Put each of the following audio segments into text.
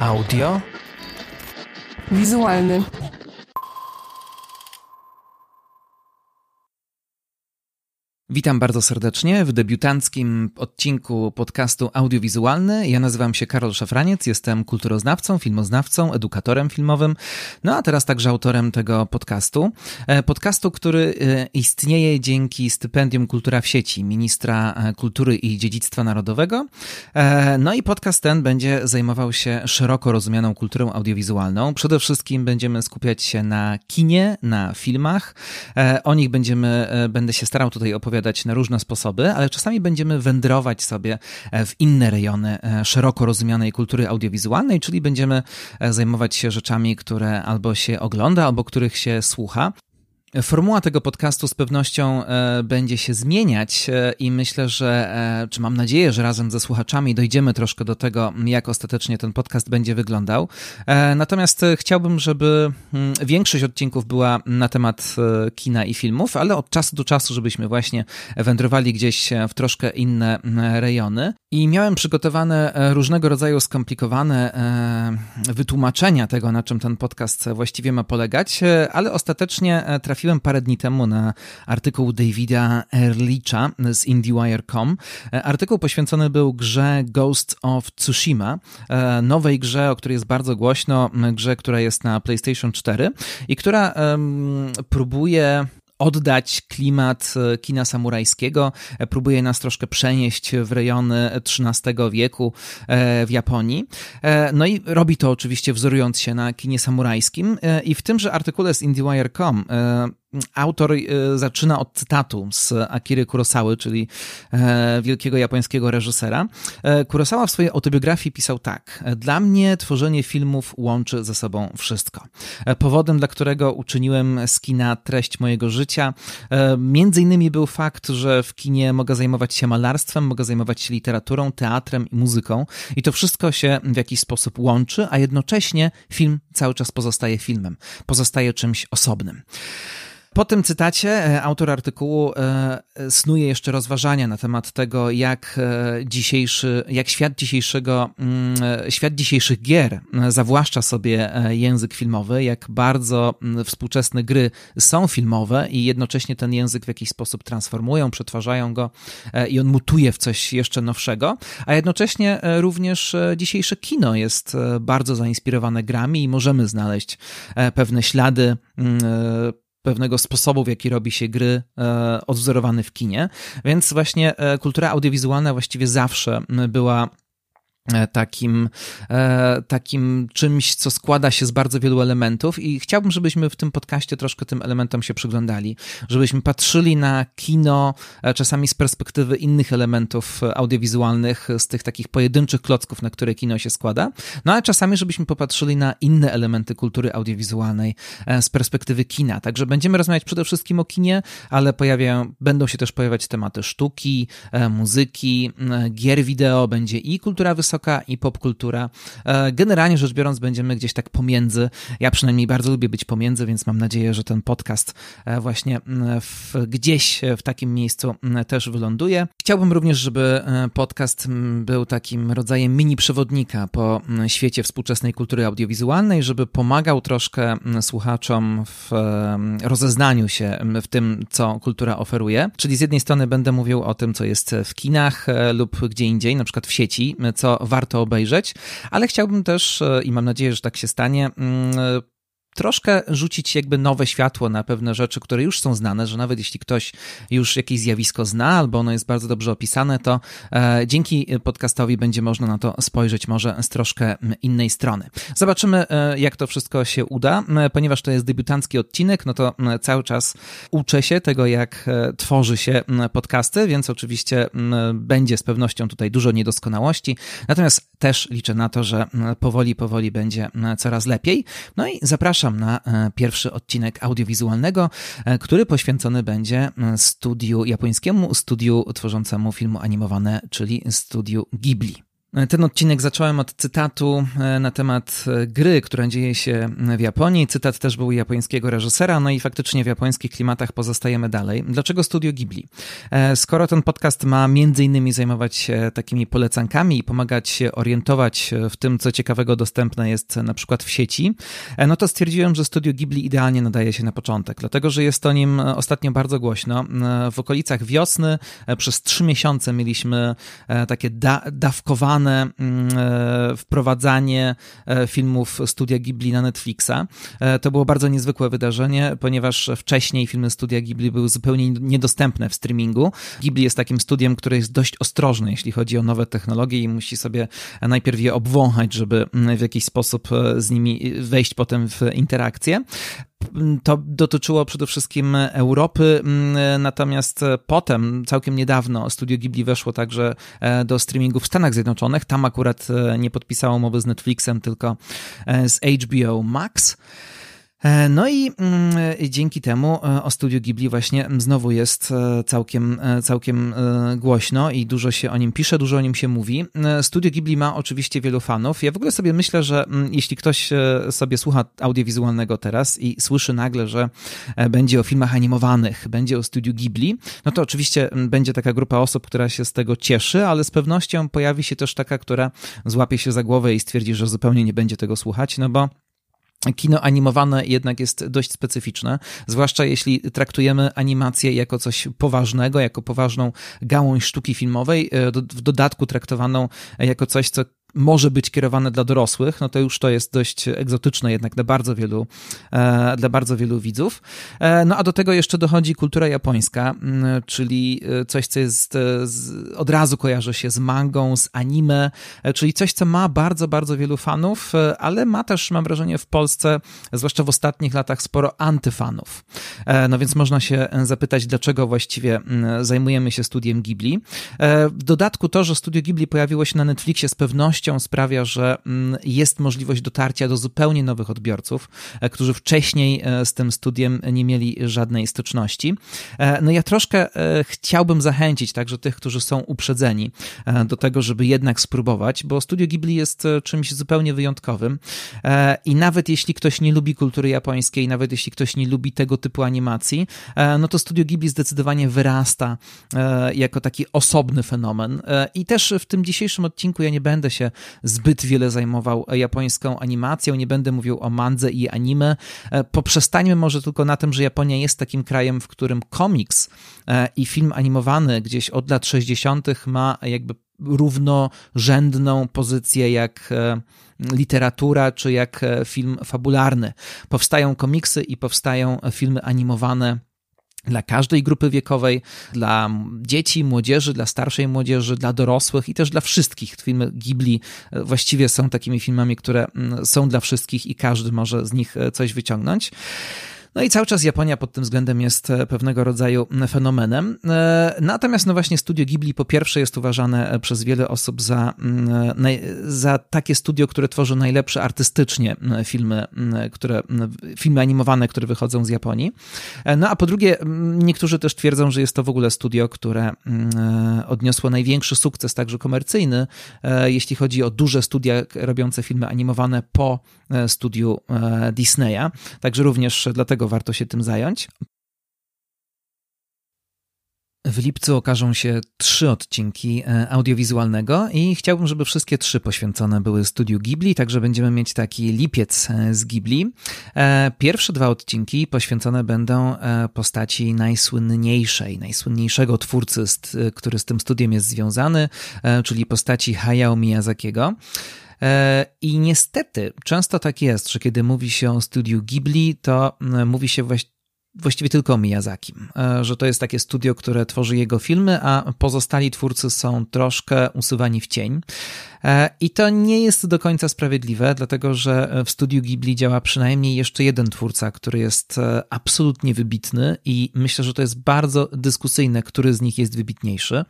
Audio. Wizualny. Witam bardzo serdecznie w debiutanckim odcinku podcastu Audiowizualny. Ja nazywam się Karol Szafraniec, jestem kulturoznawcą, filmoznawcą, edukatorem filmowym, no a teraz także autorem tego podcastu. E, podcastu, który e, istnieje dzięki stypendium Kultura w sieci ministra e, kultury i dziedzictwa narodowego. No i podcast ten będzie zajmował się szeroko rozumianą kulturą audiowizualną. Przede wszystkim będziemy skupiać się na kinie, na filmach. O nich będziemy, będę się starał tutaj opowiadać na różne sposoby, ale czasami będziemy wędrować sobie e, w inne rejony e, szeroko rozumianej kultury audiowizualnej, czyli będziemy e, zajmować się rzeczami, które albo się ogląda, albo których się słucha. Formuła tego podcastu z pewnością e, będzie się zmieniać e, i myślę, że, e, czy mam nadzieję, że razem ze słuchaczami dojdziemy troszkę do tego, jak ostatecznie ten podcast będzie wyglądał. Natomiast chciałbym, żeby mm, większość odcinków była na temat kina i filmów, ale od czasu do czasu, żebyśmy właśnie wędrowali gdzieś w troszkę inne rejony. I miałem przygotowane różnego rodzaju skomplikowane wytłumaczenia tego, na czym ten podcast właściwie ma polegać, ale ostatecznie trafiłem trafiłem parę dni temu na artykuł Davida Erlicha z IndieWire.com. E, artykuł poświęcony był grze Ghost of Tsushima, e, nowej grze, o której jest bardzo głośno, grze, która jest na PlayStation 4 i która um, próbuje oddać klimat e, kina samurajskiego. Próbuje nas troszkę przenieść w rejony XIII wieku w Japonii. No i robi to oczywiście wzorując się na kinie samurajskim. I w tymże artykule z IndieWire.com autor e, zaczyna od cytatu z Akiry Kurosawy, czyli e, wielkiego japońskiego reżysera. E, Kurosawa w swojej autobiografii pisał tak: Dla mnie tworzenie filmów łączy ze sobą wszystko. Powodem, dla którego uczyniłem z kina treść mojego życia, między innymi był fakt, że w kinie mogę zajmować się malarstwem, mogę zajmować się literaturą, teatrem i muzyką i to wszystko się w jakiś sposób łączy, a jednocześnie film cały czas pozostaje filmem, pozostaje czymś osobnym. Po tym cytacie e, autor artykułu e, snuje jeszcze rozważania na temat tego, jak e, dzisiejszy, jak świat dzisiejszego, mm, świat dzisiejszych gier zawłaszcza sobie język filmowy, jak bardzo współczesne gry są filmowe i jednocześnie ten język w jakiś sposób transformują, przetwarzają go i on mutuje w coś jeszcze nowszego, a jednocześnie również dzisiejsze kino jest bardzo zainspirowane grami i możemy znaleźć pewne ślady pewnego sposobu, w jaki robi się gry, e, odwzorowany w kinie. Więc właśnie e, kultura audiowizualna właściwie zawsze była takim, e, takim czymś, co składa się z bardzo wielu elementów i chciałbym, żebyśmy w tym podcaście troszkę tym elementom się przyglądali, żebyśmy patrzyli na kino e, czasami z perspektywy innych elementów audiowizualnych, z tych takich pojedynczych klocków, na które kino się składa, no ale czasami, żebyśmy popatrzyli na inne elementy kultury audiowizualnej z perspektywy kina. Także będziemy rozmawiać przede wszystkim o kinie, ale pojawiają, będą się też pojawiać tematy sztuki, muzyki, gier wideo, będzie i kultura wysoka, wysoka i popkultura. E, generalnie rzecz biorąc, będziemy gdzieś tak pomiędzy. Ja przynajmniej bardzo lubię być pomiędzy, więc mam nadzieję, że ten podcast e, właśnie w, gdzieś w takim miejscu też wyląduje. Chciałbym również, żeby e, podcast był takim rodzajem mini przewodnika po świecie współczesnej kultury audiowizualnej, żeby pomagał troszkę słuchaczom w rozeznaniu się w tym, co kultura oferuje. Czyli z jednej strony będę mówił o tym, co jest w kinach lub gdzie indziej, na przykład w sieci, co warto obejrzeć, ale chciałbym też, e, i mam nadzieję, że tak się stanie, mm, troszkę rzucić jakby nowe światło na pewne rzeczy, które już są znane, że nawet jeśli ktoś już jakieś zjawisko zna albo ono jest bardzo dobrze opisane, to e, dzięki podcastowi będzie można na to spojrzeć może z troszkę innej strony. Zobaczymy, e, jak to wszystko się uda. E, ponieważ to jest debiutancki odcinek, no to cały czas uczę się tego, jak tworzy się podcasty, więc oczywiście będzie z pewnością tutaj dużo niedoskonałości. Natomiast też liczę na to, że powoli, powoli będzie coraz lepiej. No i zapraszam zapraszam na e, pierwszy odcinek audiowizualnego, e, który poświęcony będzie studiu japońskiemu, studiu tworzącemu filmu animowane, czyli studiu Ghibli. Ten odcinek zacząłem od cytatu e, na temat e, gry, która dzieje się w Japonii. Cytat też był japońskiego reżysera, no i faktycznie w japońskich klimatach pozostajemy dalej. Dlaczego Studio Ghibli? E, skoro ten podcast ma między innymi zajmować się takimi polecankami i pomagać się orientować w tym, co ciekawego dostępne jest na przykład w sieci, no to stwierdziłem, że Studio Ghibli idealnie nadaje się na początek, dlatego że jest o nim ostatnio bardzo głośno. W okolicach wiosny przez trzy miesiące mieliśmy takie da Mm, e, wprowadzanie e, filmów studia Ghibli na Netflixa. E, to było bardzo niezwykłe wydarzenie, ponieważ wcześniej filmy studia Ghibli były zupełnie niedostępne w streamingu. Ghibli jest takim studiem, które jest dość ostrożne, jeśli chodzi o nowe technologie i musi sobie najpierw je obwąchać, żeby mm, w jakiś sposób z nimi wejść potem w interakcję. To dotyczyło przede wszystkim Europy, natomiast potem, całkiem niedawno, Studio Ghibli weszło także e, do streamingu w Stanach Zjednoczonych. Tam akurat e, nie podpisało umowy z Netflixem, tylko e, z HBO Max. E, no i mm, dzięki temu e, o studiu Ghibli właśnie znowu jest e, całkiem, całkiem głośno i dużo się o nim pisze, dużo o nim się mówi. Studio Ghibli ma oczywiście wielu fanów. Ja w ogóle sobie myślę, że mm, jeśli ktoś sobie słucha audiowizualnego teraz i słyszy nagle, że będzie o filmach animowanych, będzie o studiu Ghibli, no to oczywiście będzie taka grupa osób, która się z tego cieszy, ale z pewnością pojawi się też taka, która złapie się za głowę i stwierdzi, że zupełnie nie będzie tego słuchać, no bo Kino animowane jednak jest dość specyficzne, zwłaszcza jeśli traktujemy animację jako coś poważnego, jako poważną gałąź sztuki filmowej, e, w dodatku traktowaną jako coś, co może być kierowane dla dorosłych, no to już to jest dość egzotyczne jednak dla bardzo wielu, e, dla bardzo wielu widzów. E, no a do tego jeszcze dochodzi kultura japońska, czyli e, coś, co jest od razu kojarzy się z mangą, z anime, czyli coś, co ma bardzo, bardzo wielu fanów, ale ma też, mam wrażenie, w Polsce, zwłaszcza w ostatnich latach, sporo antyfanów. No więc można się zapytać, dlaczego właściwie zajmujemy się studiem Ghibli. W dodatku to, że studio Ghibli pojawiło się na Netflixie z pewnością sprawia, że mm, jest możliwość dotarcia do zupełnie nowych odbiorców, e, którzy wcześniej e, z tym studiem nie mieli żadnej styczności. E, no ja troszkę chciałbym zachęcić także tych, którzy są uprzedzeni do tego, żeby jednak spróbować, bo Studio Ghibli jest czymś zupełnie wyjątkowym i nawet jeśli ktoś nie lubi kultury japońskiej, nawet jeśli ktoś nie lubi tego typu animacji, no to Studio Ghibli zdecydowanie wyrasta jako taki osobny fenomen i też w tym dzisiejszym odcinku ja nie będę się zbyt wiele zajmował japońską animacją, nie będę mówił o mandze i anime. E, poprzestańmy może tylko na tym, że Japonia jest takim krajem, w którym komiks e, i film animowany gdzieś od lat 60. ma jakby równorzędną pozycję jak e, literatura czy jak film fabularny. Powstają komiksy i powstają filmy animowane dla każdej grupy wiekowej, dla dzieci, młodzieży, dla starszej młodzieży, dla dorosłych i też dla wszystkich. Filmy Ghibli e, właściwie są takimi filmami, które mm, są dla wszystkich i każdy może z nich e, coś wyciągnąć. No i cały czas Japonia pod tym względem jest e, pewnego rodzaju fenomenem. E, natomiast no właśnie studio Ghibli po pierwsze jest uważane e, przez wiele osób za, za takie studio, które tworzy najlepsze artystycznie filmy, które, filmy animowane, które wychodzą z Japonii. No a po drugie, niektórzy też twierdzą, że jest to w ogóle studio, które odniosło największy sukces także komercyjny, jeśli chodzi o duże studia robiące filmy animowane po studiu Disneya. Także również dlatego warto się tym zająć. W lipcu okażą się trzy odcinki e, audiowizualnego i chciałbym, żeby wszystkie trzy poświęcone były studiu Ghibli, także będziemy mieć taki lipiec e, z Ghibli. E, pierwsze dwa odcinki poświęcone będą postaci najsłynniejszej, najsłynniejszego twórcy, który z tym studiem jest związany, czyli postaci Hayao Miyazakiego. I niestety często tak jest, że kiedy mówi się o studiu Ghibli, to mówi się właściwie właściwie tylko o Miyazakim, e, że to jest takie studio, które tworzy jego filmy, a pozostali twórcy są troszkę usuwani w cień. E, I to nie jest do końca sprawiedliwe, dlatego że w studiu Ghibli działa przynajmniej jeszcze jeden twórca, który jest e, absolutnie wybitny i myślę, że to jest bardzo dyskusyjne, który z nich jest wybitniejszy.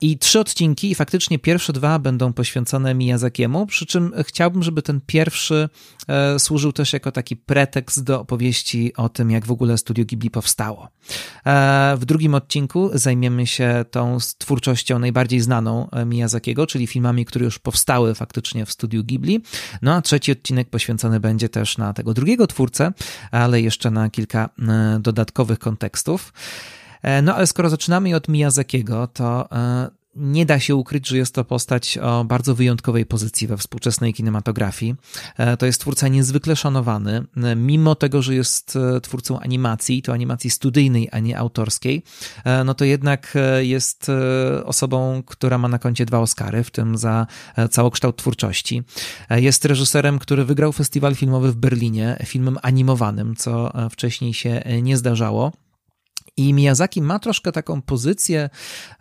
I trzy odcinki, i faktycznie pierwsze dwa będą poświęcone Miyazakiemu, przy czym chciałbym, żeby ten pierwszy służył też jako taki pretekst do opowieści o tym, jak w ogóle Studio Ghibli powstało. E, w drugim odcinku zajmiemy się tą twórczością najbardziej znaną e, Miyazakiego, czyli filmami, które już powstały faktycznie w studiu Ghibli. No a trzeci odcinek poświęcony będzie też na tego drugiego twórcę, ale jeszcze na kilka dodatkowych kontekstów. No ale skoro zaczynamy od Miyazakiego, to nie da się ukryć, że jest to postać o bardzo wyjątkowej pozycji we współczesnej kinematografii. E, to jest twórca niezwykle szanowany, e, mimo tego, że jest e, twórcą animacji, to animacji studyjnej, a nie autorskiej, no to jednak jest osobą, która ma na koncie dwa Oscary, w tym za całokształt twórczości. Jest reżyserem, który wygrał festiwal filmowy w Berlinie filmem animowanym, co wcześniej się nie zdarzało. I Miyazaki ma troszkę taką pozycję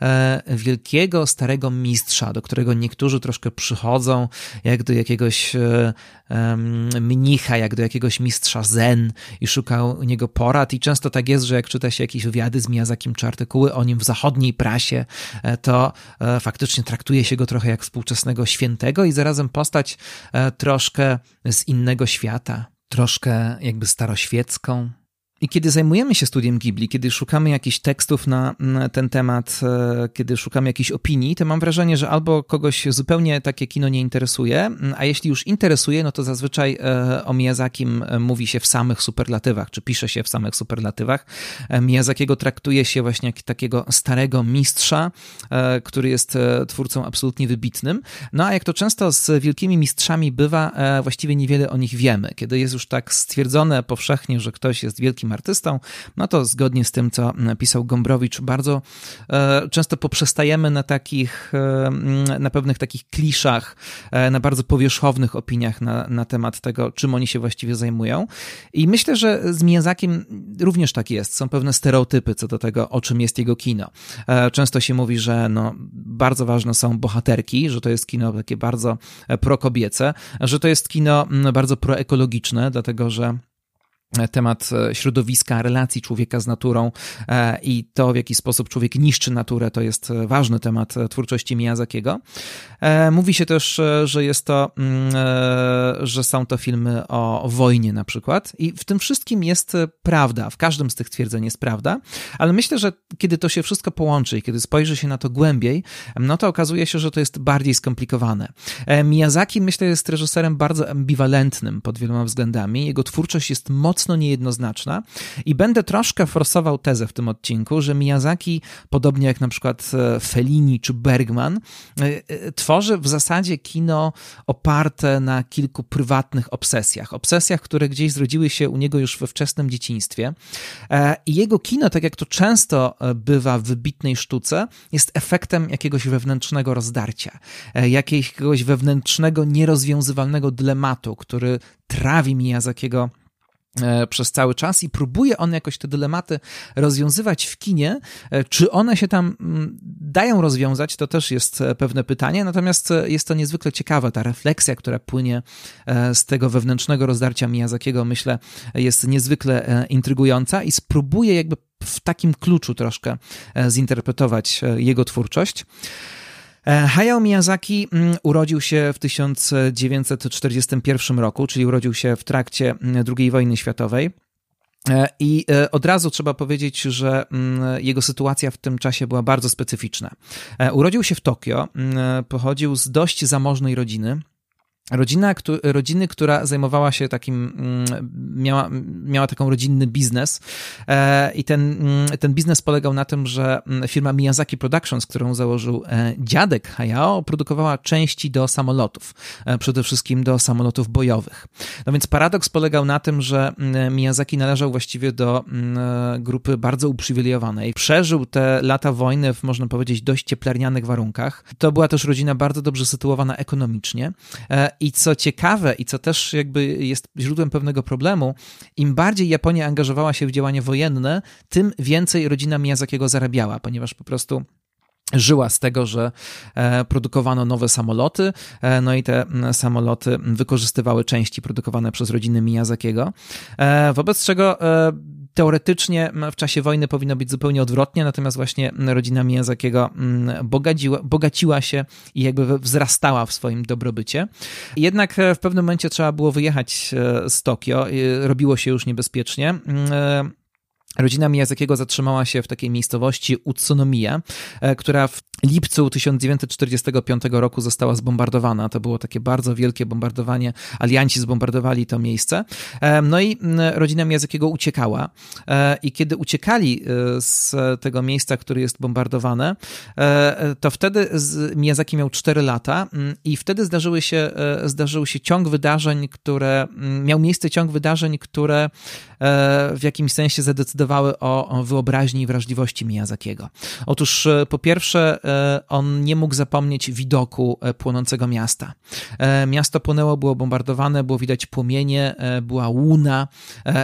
e, wielkiego, starego mistrza, do którego niektórzy troszkę przychodzą, jak do jakiegoś e, mnicha, jak do jakiegoś mistrza zen i szukają u niego porad. I często tak jest, że jak czyta się jakieś wywiady z Miyazakim czy artykuły o nim w zachodniej prasie, e, to faktycznie traktuje się go trochę jak współczesnego świętego i zarazem postać troszkę z innego świata, troszkę jakby staroświecką. I kiedy zajmujemy się studiem Ghibli, kiedy szukamy jakichś tekstów na, ten temat, e, kiedy szukamy jakichś opinii, to mam wrażenie, że albo kogoś zupełnie takie kino nie interesuje, a jeśli już interesuje, no to zazwyczaj e, o Miyazakim e, mówi się w samych superlatywach, czy pisze się w samych superlatywach. Miyazakiego traktuje się właśnie jak takiego starego mistrza, który jest twórcą absolutnie wybitnym. No a jak to często z wielkimi mistrzami bywa, właściwie niewiele o nich wiemy. Kiedy jest już tak stwierdzone powszechnie, że ktoś jest wielkim artystą, no to zgodnie z tym, co pisał Gombrowicz, bardzo e, często poprzestajemy na takich, e, na pewnych takich kliszach, e, na bardzo powierzchownych opiniach na, na temat tego, czym oni się właściwie zajmują. I myślę, że z Miyazakiem również tak jest. Są pewne stereotypy co do tego, o czym jest jego kino. Często się mówi, że no, bardzo ważne są bohaterki, że to jest kino takie bardzo prokobiece, że to jest kino bardzo proekologiczne, dlatego że temat e, środowiska, relacji człowieka z naturą e, i to, w jaki sposób człowiek niszczy naturę, to jest e, ważny temat twórczości Miyazakiego. Mówi się też, że jest to, mm, że są to filmy o wojnie na przykład i w tym wszystkim jest prawda, w każdym z tych twierdzeń jest prawda, ale myślę, że kiedy to się wszystko połączy i kiedy spojrzy się na to głębiej, no to okazuje się, że to jest bardziej skomplikowane. Miyazaki, myślę, jest reżyserem bardzo ambiwalentnym pod wieloma względami. Jego twórczość jest mocno mocno niejednoznaczna i będę troszkę forsował tezę w tym odcinku, że Miyazaki, podobnie jak na przykład e, Fellini czy Bergman, e, e, tworzy w zasadzie kino oparte na kilku prywatnych obsesjach. Obsesjach, które gdzieś zrodziły się u niego już we wczesnym dzieciństwie. I jego kino, tak jak to często bywa w wybitnej sztuce, jest efektem jakiegoś wewnętrznego rozdarcia, jakiegoś wewnętrznego, nierozwiązywalnego dylematu, który trawi Miyazakiego przez cały czas i próbuje on jakoś te dylematy rozwiązywać w kinie. E, czy one się tam mm, dają rozwiązać, to też jest e, pewne pytanie, natomiast jest to niezwykle ciekawe. Ta refleksja, która płynie z tego wewnętrznego rozdarcia Miyazakiego, myślę, jest niezwykle intrygująca i spróbuję jakby w takim kluczu troszkę zinterpretować jego twórczość. E, Hayao Miyazaki mm, urodził się w 1941 roku, czyli urodził się w trakcie mm, II wojny światowej. E, I e, od razu trzeba powiedzieć, że mm, jego sytuacja w tym czasie była bardzo specyficzna. Urodził się w Tokio, pochodził z dość zamożnej rodziny. Rodzina, rodziny, która zajmowała się takim, mm, miała, miała taką rodzinny biznes e, i ten, mm, ten biznes polegał na tym, że mm, firma Miyazaki Productions, którą założył e, dziadek Hayao, produkowała części do samolotów, e, przede wszystkim do samolotów bojowych. No więc paradoks polegał na tym, że Miyazaki należał właściwie do grupy bardzo uprzywilejowanej. Przeżył te lata wojny w, można powiedzieć, dość cieplarnianych warunkach. To była też rodzina bardzo dobrze sytuowana ekonomicznie i co ciekawe, i co też jakby jest źródłem pewnego problemu, im bardziej Japonia angażowała się w działania wojenne, tym więcej rodzina Miyazakiego zarabiała, ponieważ po prostu żyła z tego, że e, produkowano nowe samoloty, e, no i te samoloty wykorzystywały części produkowane przez rodziny Miyazakiego, e, wobec czego teoretycznie w czasie wojny powinno być zupełnie odwrotnie, natomiast właśnie rodzina Miyazakiego bogaciła, bogaciła się i jakby wzrastała w swoim dobrobycie. Jednak w pewnym momencie trzeba było wyjechać z Tokio, robiło się już niebezpiecznie Rodzina Miyazakiego zatrzymała się w takiej miejscowości Utsunomiya, e, która w lipcu 1945 roku została zbombardowana. To było takie bardzo wielkie bombardowanie. Alianci zbombardowali to miejsce. E, no i rodzina Miyazakiego uciekała. E, I kiedy uciekali z tego miejsca, które jest bombardowane, to wtedy Miyazaki miał 4 lata i wtedy zdarzyły się, zdarzył się ciąg wydarzeń, które miał miejsce ciąg wydarzeń, które w jakimś sensie zadecydowały decydowały o wyobraźni i wrażliwości Miyazakiego. Otóż e, po pierwsze, e, on nie mógł zapomnieć widoku e, płonącego miasta. Miasto płonęło, było bombardowane, było widać płomienie, była łuna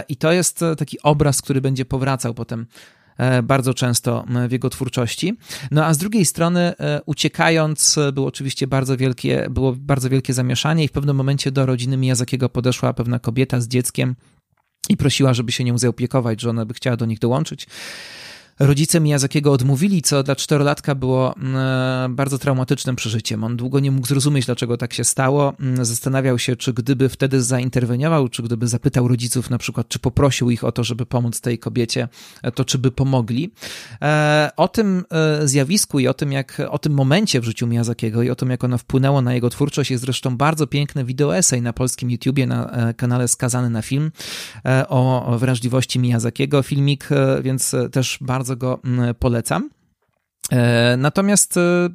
i to jest taki obraz, który będzie powracał potem bardzo często w jego twórczości. No a z drugiej strony, uciekając, było oczywiście bardzo wielkie, było bardzo wielkie zamieszanie i w pewnym momencie do rodziny Miyazakiego podeszła pewna kobieta z dzieckiem i prosiła, żeby się nią zaopiekować, że ona by chciała do nich dołączyć. Rodzice Miyazakiego odmówili, co dla czterolatka było mm, bardzo traumatycznym przeżyciem. On długo nie mógł zrozumieć, dlaczego tak się stało. Mm, zastanawiał się, czy gdyby wtedy zainterweniował, czy gdyby zapytał rodziców na przykład, czy poprosił ich o to, żeby pomóc tej kobiecie, e, to czy by pomogli. E, o tym e, zjawisku i o tym, jak, o tym momencie w życiu Miyazakiego i o tym, jak ono wpłynęło na jego twórczość jest zresztą bardzo piękny wideoesej na polskim YouTubie, na kanale Skazany na Film o wrażliwości Miyazakiego. Filmik, więc też bardzo bardzo go mm, polecam. E, natomiast e,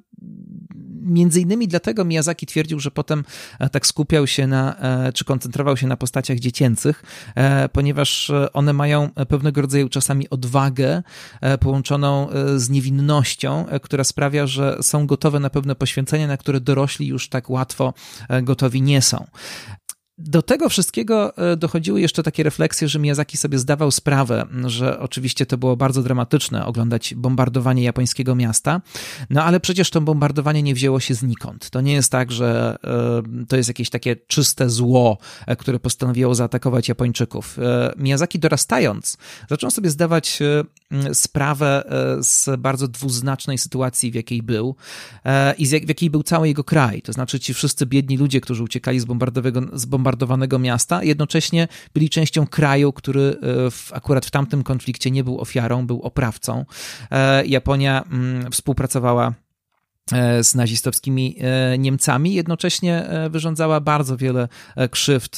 między innymi dlatego Miyazaki twierdził, że potem e, tak skupiał się na, czy koncentrował się na postaciach dziecięcych, ponieważ one mają pewnego rodzaju czasami odwagę połączoną z niewinnością, która sprawia, że są gotowe na pewne poświęcenia, na które dorośli już tak łatwo gotowi nie są. Do tego wszystkiego e, dochodziły jeszcze takie refleksje, że Miyazaki sobie zdawał sprawę, że oczywiście to było bardzo dramatyczne oglądać bombardowanie japońskiego miasta, no ale przecież to bombardowanie nie wzięło się znikąd. To nie jest tak, że e, to jest jakieś takie czyste zło, e, które postanowiło zaatakować Japończyków. Miyazaki dorastając, zaczął sobie zdawać sprawę z bardzo dwuznacznej sytuacji, w jakiej był i w jakiej był cały jego kraj. To znaczy ci wszyscy biedni ludzie, którzy uciekali z bombardowanego zbombardowanego miasta, jednocześnie byli częścią kraju, który e, w, akurat w tamtym konflikcie nie był ofiarą, był oprawcą. E, Japonia mm, współpracowała e, z nazistowskimi Niemcami, jednocześnie wyrządzała bardzo wiele krzywd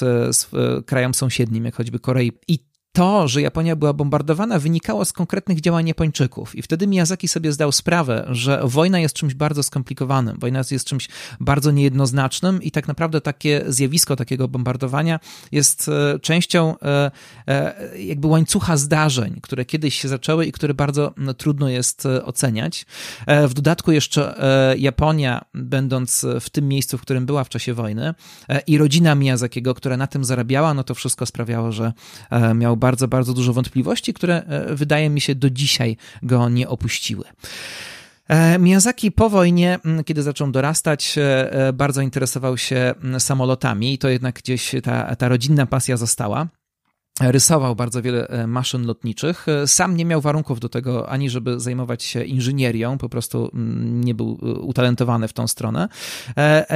krajom sąsiednim, jak choćby Korei. I to, że Japonia była bombardowana, wynikało z konkretnych działań Japończyków. I wtedy Miyazaki sobie zdał sprawę, że wojna jest czymś bardzo skomplikowanym, wojna jest czymś bardzo niejednoznacznym i tak naprawdę takie zjawisko takiego bombardowania jest e, częścią e, e, jakby łańcucha zdarzeń, które kiedyś się zaczęły i które bardzo trudno jest oceniać. W dodatku jeszcze Japonia, będąc w tym miejscu, w którym była w czasie wojny i rodzina Miyazakiego, która na tym zarabiała, no to wszystko sprawiało, że miał bardzo, bardzo dużo wątpliwości, które e, wydaje mi się do dzisiaj go nie opuściły. E, Miyazaki po wojnie, kiedy zaczął dorastać, e, bardzo interesował się samolotami i to jednak gdzieś ta, ta rodzinna pasja została rysował bardzo wiele e, maszyn lotniczych. E, sam nie miał warunków do tego, ani żeby zajmować się inżynierią, po prostu mm, nie był e, utalentowany w tą stronę.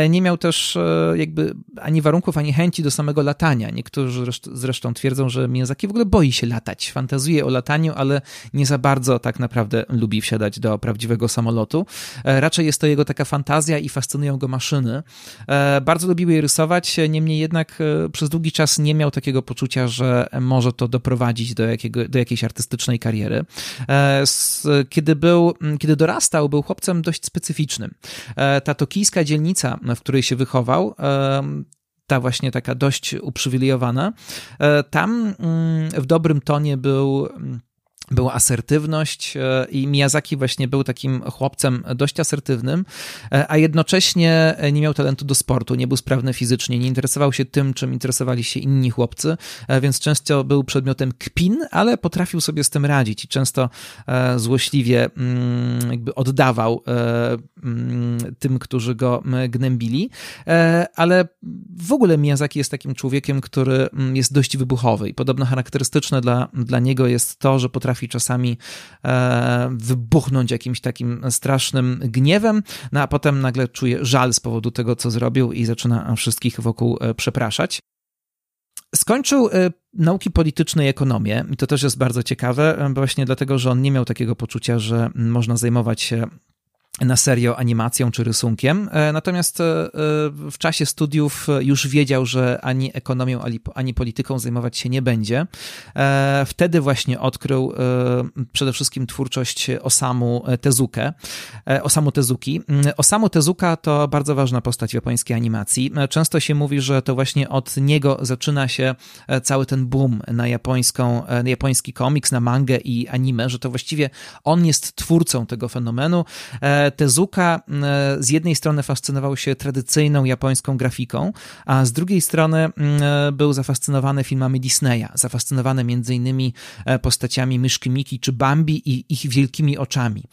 Nie miał też jakby ani warunków, ani chęci do samego latania. Niektórzy zresztą twierdzą, że Miyazaki w ogóle boi się latać. Fantazuje o lataniu, ale nie za bardzo tak naprawdę lubi wsiadać do prawdziwego samolotu. Raczej jest to jego taka fantazja i fascynują go maszyny. Bardzo lubił je rysować, niemniej jednak przez długi czas nie miał takiego poczucia, że może to doprowadzić do, jakiego, do jakiejś artystycznej kariery. E, kiedy był, kiedy dorastał, był chłopcem dość specyficznym. E, ta tokijska dzielnica, w której się wychował, e, ta właśnie taka dość uprzywilejowana, tam mm, w dobrym tonie był była asertywność e, i Miyazaki właśnie był takim chłopcem dość asertywnym, e, a jednocześnie nie miał talentu do sportu, nie był sprawny fizycznie, nie interesował się tym, czym interesowali się inni chłopcy, e, więc często był przedmiotem kpin, ale potrafił sobie z tym radzić i często złośliwie mm, jakby oddawał mm, tym, którzy go gnębili, ale w ogóle Miyazaki jest takim człowiekiem, który mm, jest dość wybuchowy i podobno charakterystyczne dla, dla niego jest to, że potrafi potrafi czasami e, wybuchnąć jakimś takim strasznym gniewem, no a potem nagle czuje żal z powodu tego, co zrobił i zaczyna wszystkich wokół e, przepraszać. Skończył nauki polityczne i ekonomię i to też jest bardzo ciekawe, właśnie dlatego, że on nie miał takiego poczucia, że można zajmować się na serio animacją czy rysunkiem. E, natomiast e, e, w czasie studiów już wiedział, że ani ekonomią, ani polityką zajmować się nie będzie. Wtedy właśnie odkrył przede wszystkim twórczość Osamu Tezuke. Osamu Tezuki. Osamu Tezuka to bardzo ważna postać japońskiej animacji. Często się mówi, że to właśnie od niego zaczyna się cały ten boom na japońską, na japoński komiks, na mangę i anime, że to właściwie on jest twórcą tego fenomenu. Tezuka e, z jednej strony fascynował się tradycyjną japońską grafiką, a z drugiej strony e, był zafascynowany filmami Disneya, zafascynowany innymi e, postaciami myszki Miki czy Bambi i ich wielkimi oczami.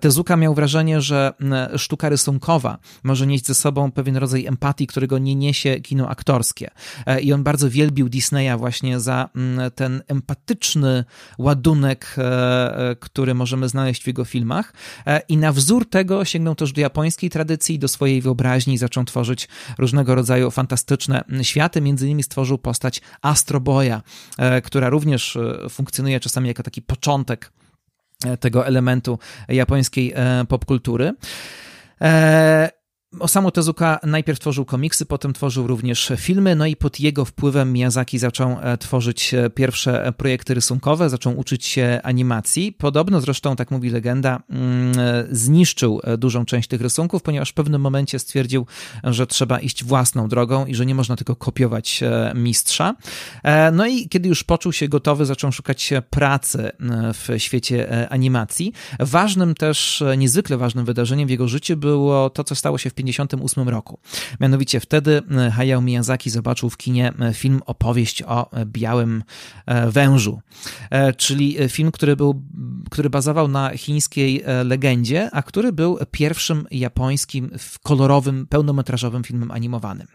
Tezuka miał wrażenie, że sztuka rysunkowa może nieść ze sobą pewien rodzaj empatii, którego nie niesie kino aktorskie. I on bardzo wielbił Disneya właśnie za ten empatyczny ładunek, który możemy znaleźć w jego filmach. I na wzór wzór tego sięgnął też do japońskiej tradycji, do swojej wyobraźni zaczął tworzyć różnego rodzaju fantastyczne światy. Między innymi stworzył postać Astroboya, e, która również e, funkcjonuje czasami jako taki początek e, tego elementu japońskiej popkultury. Osamu Tezuka najpierw tworzył komiksy, potem tworzył również filmy, no i pod jego wpływem Miyazaki zaczął e, tworzyć e, pierwsze projekty rysunkowe, zaczął uczyć się animacji. Podobno zresztą, tak mówi legenda, mm, e, zniszczył dużą część tych rysunków, ponieważ w pewnym momencie stwierdził, że trzeba iść własną drogą i że nie można tylko kopiować mistrza. No i kiedy już poczuł się gotowy, zaczął szukać pracy w świecie animacji. Ważnym też, niezwykle ważnym wydarzeniem w jego życiu było to, co stało się w 1958 roku. Mianowicie wtedy e, Hayao Miyazaki zobaczył w kinie e, film opowieść o e, białym wężu, czyli film, który, był, który bazował na chińskiej legendzie, a który był pierwszym japońskim kolorowym, pełnometrażowym filmem animowanym.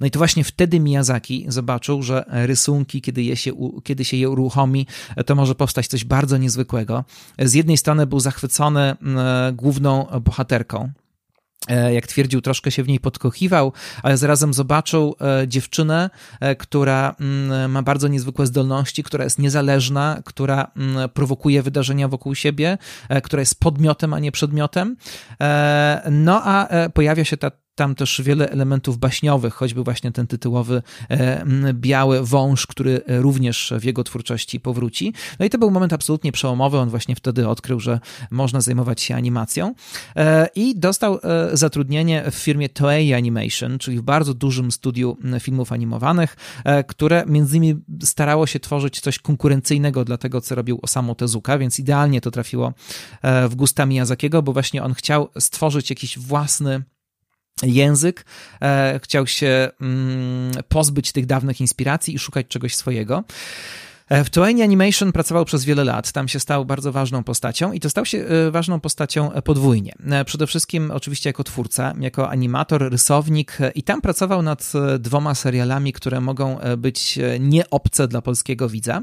No i to właśnie wtedy Miyazaki zobaczył, że rysunki, kiedy, je się, kiedy się je uruchomi, to może powstać coś bardzo niezwykłego. Z jednej strony był zachwycony główną bohaterką, jak twierdził, troszkę się w niej podkochiwał, ale zarazem zobaczył e, dziewczynę, e, która mm, ma bardzo niezwykłe zdolności, która jest niezależna, która mm, prowokuje wydarzenia wokół siebie, która jest podmiotem, a nie przedmiotem. No a pojawia się ta tam też wiele elementów baśniowych, choćby właśnie ten tytułowy e, biały wąż, który również w jego twórczości powróci. No i to był moment absolutnie przełomowy. On właśnie wtedy odkrył, że można zajmować się animacją e, i dostał e, zatrudnienie w firmie Toei Animation, czyli w bardzo dużym studiu filmów animowanych, które między innymi starało się tworzyć coś konkurencyjnego dla tego, co robił Osamu Tezuka, więc idealnie to trafiło w gusta Miyazakiego, bo właśnie on chciał stworzyć jakiś własny język, e, chciał się mm, pozbyć tych dawnych inspiracji i szukać czegoś swojego. E, w Toei Animation pracował przez wiele lat, tam się stał bardzo ważną postacią i to stał się e, ważną postacią podwójnie. E, przede wszystkim oczywiście jako twórca, jako animator, rysownik i tam pracował nad dwoma serialami, które mogą być nieobce dla polskiego widza.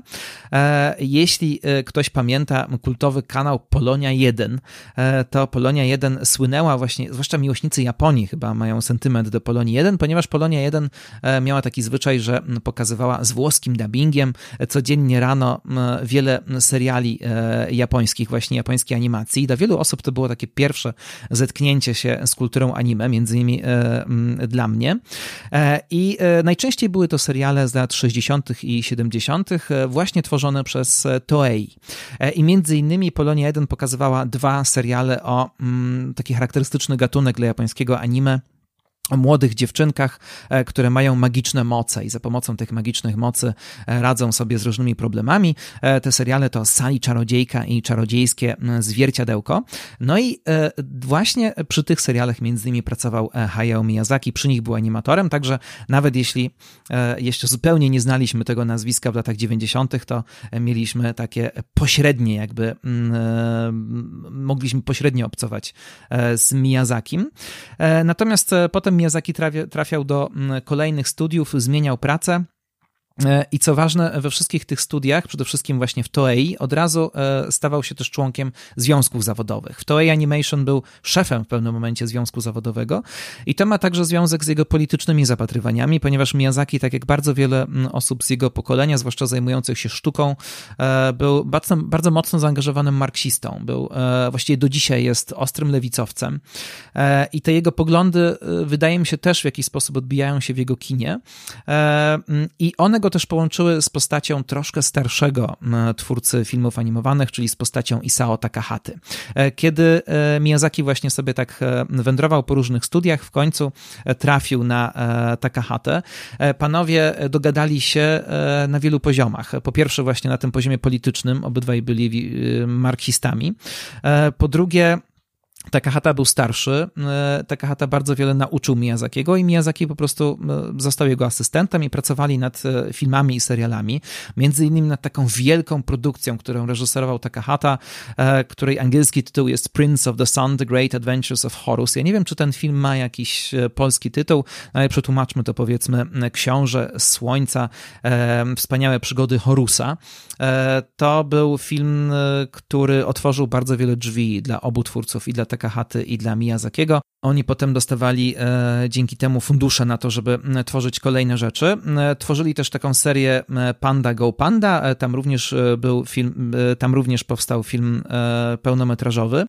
Jeśli ktoś pamięta kultowy kanał Polonia 1, to Polonia 1 słynęła właśnie, zwłaszcza miłośnicy Japonii chyba mają sentyment do Polonii 1, ponieważ Polonia 1 miała taki zwyczaj, że pokazywała z włoskim dubbingiem codziennie codziennie rano wiele seriali e, japońskich, właśnie japońskiej animacji. Dla wielu osób to było takie pierwsze zetknięcie się z kulturą anime, między innymi e, dla mnie. E, I najczęściej były to seriale z lat 60. i 70., właśnie tworzone przez Toei. I między innymi Polonia 1 pokazywała dwa seriale o taki charakterystyczny gatunek dla japońskiego anime o młodych dziewczynkach, e, które mają magiczne moce i za pomocą tych magicznych mocy e, radzą sobie z różnymi problemami. E, te seriale to Sali Czarodziejka i Czarodziejskie Zwierciadełko. No i właśnie przy tych serialach między innymi pracował Hayao Miyazaki, przy nich był animatorem, także nawet jeśli jeszcze zupełnie nie znaliśmy tego nazwiska w latach 90., to mieliśmy takie pośrednie jakby, mogliśmy pośrednio obcować z Miyazakim. Natomiast potem Miyazaki trafiał do mm, kolejnych studiów, zmieniał pracę. E, I co ważne, we wszystkich tych studiach, przede wszystkim właśnie w Toei, od razu e, stawał się też członkiem związków zawodowych. W Toei Animation był szefem w pewnym momencie związku zawodowego i to ma także związek z jego politycznymi zapatrywaniami, ponieważ Miyazaki, tak jak bardzo wiele osób z jego pokolenia, zwłaszcza zajmujących się sztuką, e, był bardzo, bardzo mocno zaangażowanym marksistą. Był, właściwie do dzisiaj jest ostrym lewicowcem i te jego poglądy, wydaje mi się, też w jakiś sposób odbijają się w jego kinie i one go też połączyły z postacią troszkę starszego twórcy filmów animowanych, czyli z postacią Isao Takahaty. E, kiedy e, Miyazaki właśnie sobie tak e, wędrował po różnych studiach, w końcu trafił na Takahatę. Panowie dogadali się na wielu poziomach. Po pierwsze właśnie na tym poziomie politycznym, obydwaj byli marksistami. Po drugie, Takahata był starszy, e, Takahata bardzo wiele nauczył Miyazakiego i Miyazaki po prostu e, został jego asystentem i pracowali nad e, filmami i serialami, między innymi nad taką wielką produkcją, którą reżyserował Takahata, której angielski tytuł jest Prince of the Sun, The Great Adventures of Horus. Ja nie wiem, czy ten film ma jakiś polski tytuł, ale przetłumaczmy to powiedzmy Książę Słońca, Wspaniałe przygody Horusa. To był film, który otworzył bardzo wiele drzwi dla obu twórców i dla Takahaty i dla Miyazakiego. Oni potem dostawali e, dzięki temu fundusze na to, żeby tworzyć kolejne rzeczy. E, tworzyli też taką serię e, Panda Go Panda. Tam również był film, tam również powstał film pełnometrażowy.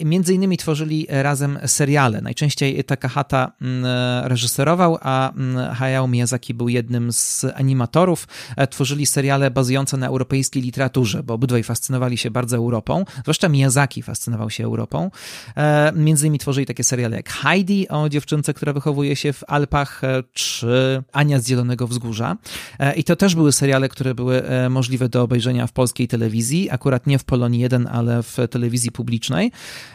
Między innymi tworzyli razem seriale. Najczęściej Takahata mm, reżyserował, a mm, Hayao Miyazaki był jednym z animatorów. E, tworzyli seriale bazujące na europejskiej literaturze, bo obydwaj fascynowali się bardzo Europą. Zwłaszcza Miyazaki fascynował się Europą. E, między innymi tworzyli takie seriale jak Heidi o dziewczynce, która wychowuje się w Alpach, e, czy Ania z Zielonego Wzgórza. I to też były seriale, które były możliwe do obejrzenia w polskiej telewizji, akurat nie w Polonii 1, ale w telewizji publicznej.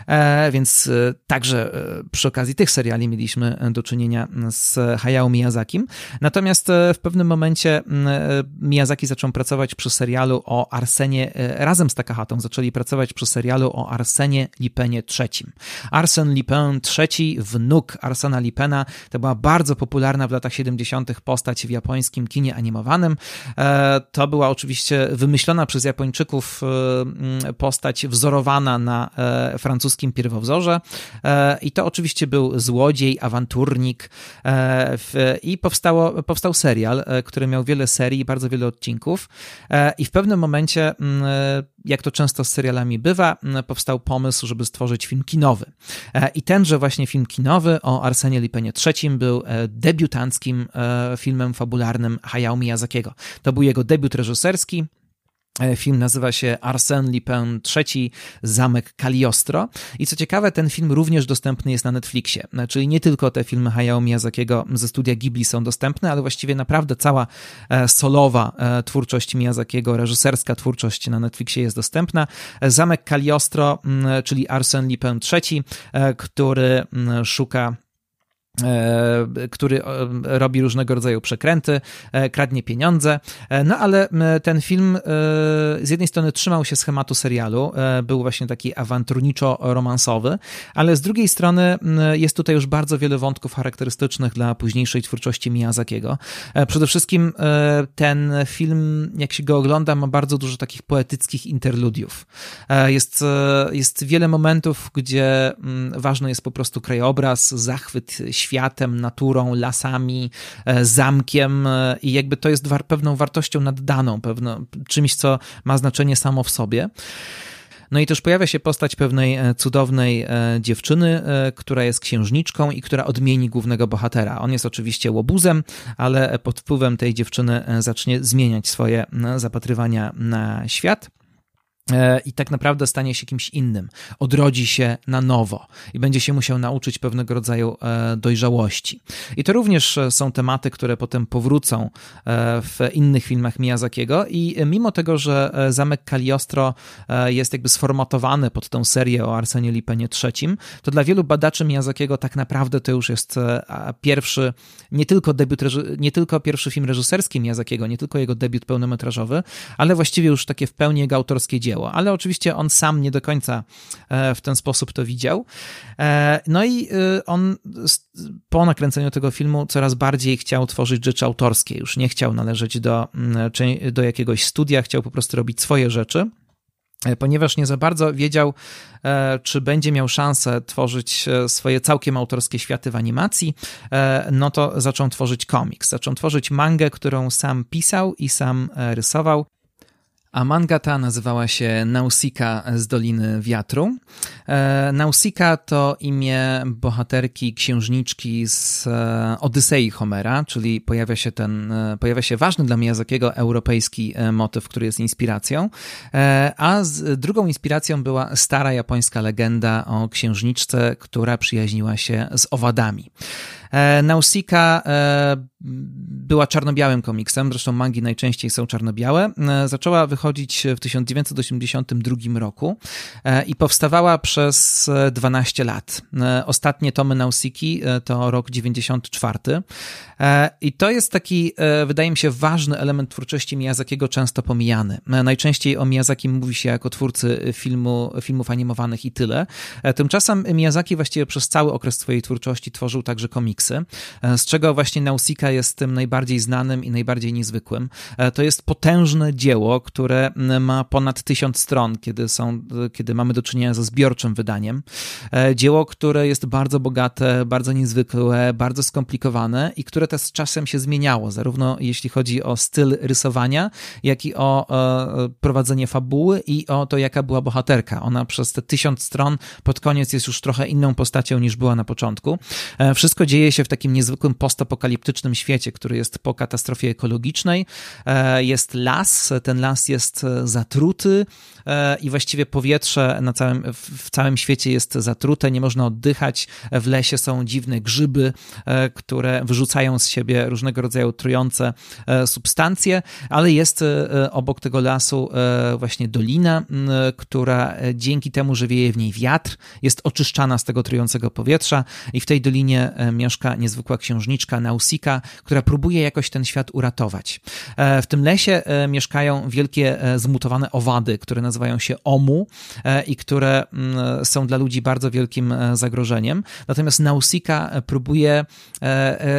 E, więc e, także e, przy okazji tych seriali mieliśmy do czynienia z Hayao Miyazakim. Natomiast w pewnym momencie Miyazaki zaczął pracować przy serialu o Arsenie, razem z Takahatą zaczęli pracować przy serialu o Arsenie Lipenie III. Arsen Lupin III, wnuk Arsena Lipena, to była bardzo popularna w latach 70. postać w japońskim kinie animowanym. To była oczywiście wymyślona przez Japończyków postać wzorowana na francuskim francuskim pierwowzorze e, i to oczywiście był złodziej, awanturnik e, i powstało, powstał serial, e, który miał wiele serii, bardzo wiele odcinków i w pewnym momencie, jak to często z serialami bywa, powstał pomysł, żeby stworzyć film kinowy. I tenże właśnie film kinowy o Arsenie Lipenie III był debiutanckim filmem fabularnym Hayao Miyazakiego. To był jego debiut reżyserski, film nazywa się Arsène Lupin III, Zamek Cagliostro. I co ciekawe, ten film również dostępny jest na Netflixie. E, czyli nie tylko te filmy Hayao Miyazakiego ze studia Ghibli są dostępne, ale właściwie naprawdę cała e, solowa twórczość Miyazakiego, reżyserska twórczość na Netflixie jest dostępna. Zamek Cagliostro, czyli Arsène Lupin III, który szuka E, który e, robi różnego rodzaju przekręty, e, kradnie pieniądze. No ale ten film z jednej strony trzymał się schematu serialu, był właśnie taki awanturniczo-romansowy, ale z drugiej strony jest tutaj już bardzo wiele wątków charakterystycznych dla późniejszej twórczości Miyazakiego. Przede wszystkim ten film, jak się go ogląda, ma bardzo dużo takich poetyckich interludiów. Jest, jest wiele momentów, gdzie ważny jest po prostu krajobraz, zachwyt, światem, naturą, lasami, e, zamkiem e, i jakby to jest pewną wartością naddaną, pewno, czymś, co ma znaczenie samo w sobie. No i też pojawia się postać pewnej e, cudownej dziewczyny, która jest księżniczką i która odmieni głównego bohatera. On jest oczywiście łobuzem, ale pod wpływem tej dziewczyny zacznie zmieniać swoje zapatrywania na świat. E, i tak naprawdę stanie się kimś innym, odrodzi się na nowo i będzie się musiał nauczyć pewnego rodzaju e, dojrzałości. I to również e, są tematy, które potem powrócą w innych filmach Miyazakiego. I mimo tego, że Zamek Cagliostro jest jakby sformatowany pod tą serię o Arsenie Lipenie III, to dla wielu badaczy Miyazakiego tak naprawdę to już jest pierwszy, nie tylko debiut, nie tylko pierwszy film reżyserski Miyazakiego, nie tylko jego debiut pełnometrażowy, ale właściwie już takie w pełni jego autorskie dzieło ale oczywiście on sam nie do końca w ten sposób to widział. No i on po nakręceniu tego filmu coraz bardziej chciał tworzyć rzeczy autorskie, już nie chciał należeć do, mm, do jakiegoś studia, chciał po prostu robić swoje rzeczy. E, ponieważ nie za bardzo wiedział, e, czy będzie miał szansę tworzyć e, swoje całkiem autorskie światy w animacji, no to zaczął tworzyć komiks. Zaczął tworzyć mangę, którą sam pisał i sam rysował a manga ta nazywała się Nausika z Doliny Wiatru. E, Nausika to imię bohaterki księżniczki z e, Odysei Homera, czyli pojawia się ten, e, pojawia się ważny dla Miyazakiego europejski motyw, który jest inspiracją, a drugą inspiracją była stara japońska legenda o księżniczce, która przyjaźniła się z owadami. Nausika była czarno-białym komiksem, zresztą mangi najczęściej są czarno-białe. E, zaczęła wychodzić w 1982 roku e, i powstawała przez 12 lat. E, ostatnie tomy Nausiki to rok 94. I to jest taki, wydaje mi się, ważny element twórczości Miyazakiego, często pomijany. Najczęściej o Miyazaki mówi się jako twórcy filmu, filmów animowanych i tyle. Tymczasem Miyazaki właściwie przez cały okres swojej twórczości tworzył także komiksy, z czego właśnie Nausika jest tym najbardziej znanym i najbardziej niezwykłym. E, to jest potężne dzieło, które ma ponad tysiąc stron, kiedy, są, kiedy mamy do czynienia ze zbiorczym wydaniem. E, dzieło, które jest bardzo bogate, bardzo niezwykłe, bardzo skomplikowane i które też z czasem się zmieniało, zarówno jeśli chodzi o styl rysowania, jak i o e, prowadzenie fabuły i o to, jaka była bohaterka. Ona przez te tysiąc stron pod koniec jest już trochę inną postacią niż była na początku. Wszystko dzieje się w takim niezwykłym postapokaliptycznym świecie, który jest po katastrofie ekologicznej. E, jest las, ten las jest e, zatruty e, i właściwie powietrze na całym, w całym świecie jest zatrute, nie można oddychać. W lesie są dziwne grzyby, które wyrzucają z siebie różnego rodzaju trujące substancje, ale jest obok tego lasu właśnie dolina, która dzięki temu, że wieje w niej wiatr, jest oczyszczana z tego trującego powietrza i w tej dolinie mieszka niezwykła księżniczka Nausika, która próbuje jakoś ten świat uratować. E, w tym lesie e, mieszkają wielkie e, zmutowane owady, które nazywają się Omu i które mm, są dla ludzi bardzo wielkim zagrożeniem. Natomiast Nausika próbuje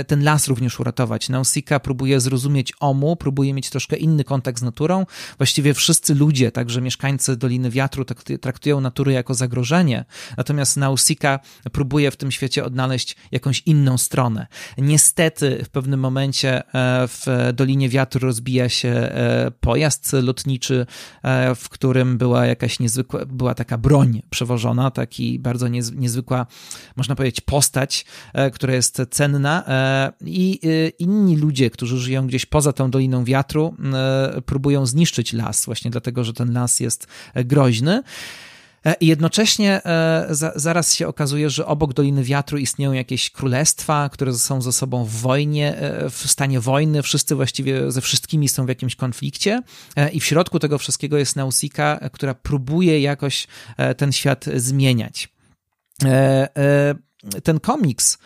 ten las również uratować. Nausika próbuje zrozumieć Omu, próbuje mieć troszkę inny kontakt z naturą. Właściwie wszyscy ludzie, także mieszkańcy Doliny Wiatru, traktują naturę jako zagrożenie. Natomiast Nausika próbuje w tym świecie odnaleźć jakąś inną stronę. Niestety w pewnym momencie momencie e, w Dolinie Wiatru rozbija się e, pojazd lotniczy, e, w którym była jakaś niezwykła, była taka broń przewożona, taki bardzo niezwykła, można powiedzieć, postać, która jest cenna i inni ludzie, którzy żyją gdzieś poza tą Doliną Wiatru, próbują zniszczyć las, właśnie dlatego, że ten las jest groźny. E, I jednocześnie e, zaraz się okazuje, że obok Doliny Wiatru istnieją jakieś królestwa, które są ze sobą w wojnie, e, w stanie wojny. Wszyscy właściwie ze wszystkimi są w jakimś konflikcie. I w środku tego wszystkiego jest Nausika, która próbuje jakoś ten świat zmieniać. Ten komiks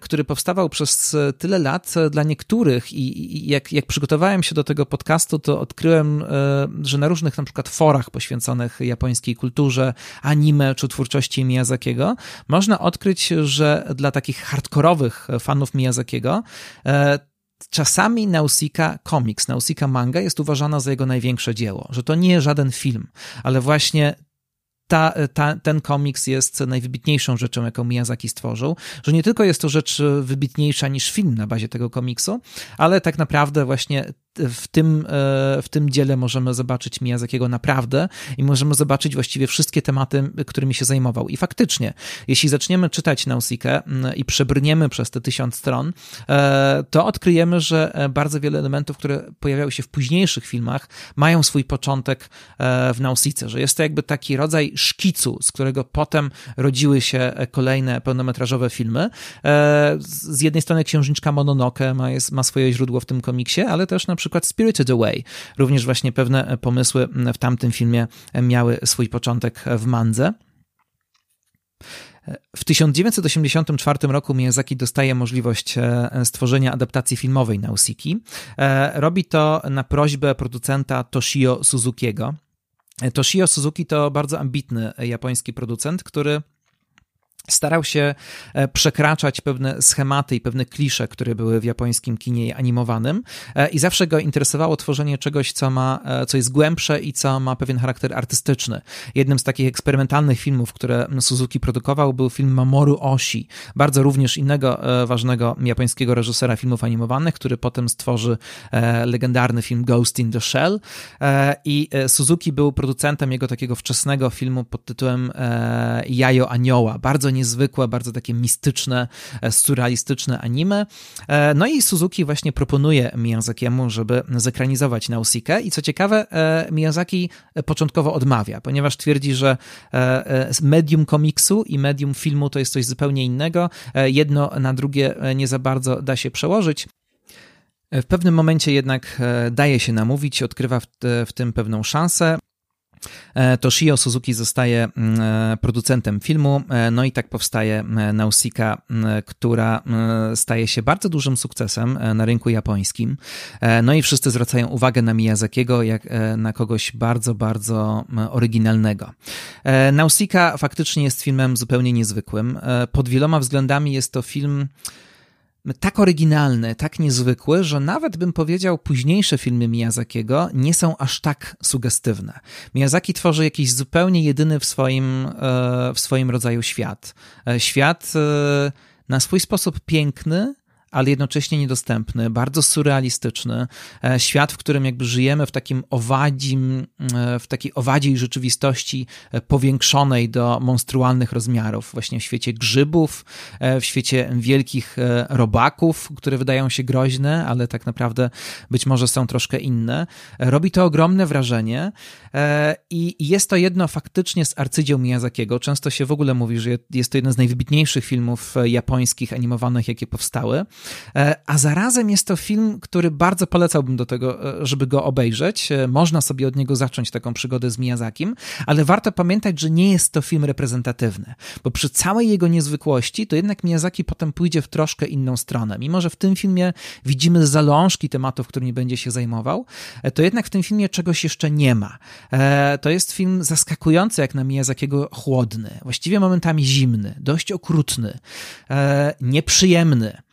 który powstawał przez tyle lat e, dla niektórych i jak, jak przygotowałem się do tego podcastu, to odkryłem, e, że na różnych na przykład forach poświęconych japońskiej kulturze, anime czy twórczości Miyazakiego, można odkryć, że dla takich hardkorowych fanów Miyazakiego Czasami Nausika Comics, Nausika manga jest uważana za jego największe dzieło, że to nie żaden film, ale właśnie ta, ta, ten komiks jest najwybitniejszą rzeczą, jaką Miyazaki stworzył, że nie tylko jest to rzecz wybitniejsza niż film na bazie tego komiksu, ale tak naprawdę właśnie w tym, e, w tym dziele możemy zobaczyć Miyazakiego naprawdę i możemy zobaczyć właściwie wszystkie tematy, którymi się zajmował. I faktycznie, jeśli zaczniemy czytać Nausikę i przebrniemy przez te tysiąc stron, e, to odkryjemy, że e, bardzo wiele elementów, które pojawiały się w późniejszych filmach, mają swój początek w Nausice, że jest to jakby taki rodzaj szkicu, z którego potem rodziły się kolejne pełnometrażowe filmy. Z jednej strony Księżniczka Mononoke ma, jest, ma swoje źródło w tym komiksie, ale też na przykład przykład Spirited Away. Również właśnie pewne pomysły w tamtym filmie miały swój początek w Mandze. W 1984 roku Miyazaki dostaje możliwość e, stworzenia adaptacji filmowej Nausiki. E, robi to na prośbę producenta Toshio Suzukiego. Toshio Suzuki to bardzo ambitny japoński producent, który starał się e, przekraczać pewne schematy i pewne klisze, które były w japońskim kinie animowanym e, i zawsze go interesowało tworzenie czegoś, co ma, e, co jest głębsze i co ma pewien charakter artystyczny. Jednym z takich eksperymentalnych filmów, które Suzuki produkował był film Mamoru Oshi, bardzo również innego ważnego japońskiego reżysera filmów animowanych, który potem stworzy legendarny film Ghost in the Shell i Suzuki był producentem jego takiego wczesnego filmu pod tytułem Jajo Anioła, bardzo niezwykłe, bardzo takie mistyczne, e, surrealistyczne anime. E, no i Suzuki właśnie proponuje Miyazakiemu, żeby zekranizować Nausicaa i co ciekawe, e, Miyazaki początkowo odmawia, ponieważ twierdzi, że medium komiksu i medium filmu to jest coś zupełnie innego. Jedno na drugie nie za bardzo da się przełożyć. W pewnym momencie jednak daje się namówić, odkrywa w, w tym pewną szansę. E, to Shio Suzuki zostaje mm, e, producentem filmu, e, no i tak powstaje Nausicaa, która staje się bardzo dużym sukcesem na rynku japońskim. No i wszyscy zwracają uwagę na Miyazakiego jak na kogoś bardzo, bardzo oryginalnego. Nausicaa faktycznie jest filmem zupełnie niezwykłym. Pod wieloma względami jest to film tak oryginalny, tak niezwykły, że nawet bym powiedział, późniejsze filmy Miyazakiego nie są aż tak sugestywne. Miyazaki tworzy jakiś zupełnie jedyny w swoim, e, w swoim rodzaju świat. E, świat e, na swój sposób piękny, ale jednocześnie niedostępny, bardzo surrealistyczny. E, świat, w którym jakby żyjemy w takim owadzim, e, w takiej owadziej rzeczywistości e, powiększonej do monstrualnych rozmiarów. Właśnie w świecie grzybów, w świecie wielkich robaków, które wydają się groźne, ale tak naprawdę być może są troszkę inne. Robi to ogromne wrażenie i jest to jedno faktycznie z arcydzieł Miyazakiego. Często się w ogóle mówi, że jest to jeden z najwybitniejszych filmów japońskich animowanych, jakie powstały. E, a zarazem jest to film, który bardzo polecałbym do tego, e, żeby go obejrzeć. E, można sobie od niego zacząć taką przygodę z Miyazakim, ale warto pamiętać, że nie jest to film reprezentatywny, bo przy całej jego niezwykłości, to jednak Miyazaki potem pójdzie w troszkę inną stronę. Mimo, że w tym filmie widzimy zalążki tematów, którymi będzie się zajmował, to jednak w tym filmie czegoś jeszcze nie ma. To jest film zaskakujący, jak na Miyazakiego chłodny, właściwie momentami zimny, dość okrutny, nieprzyjemny.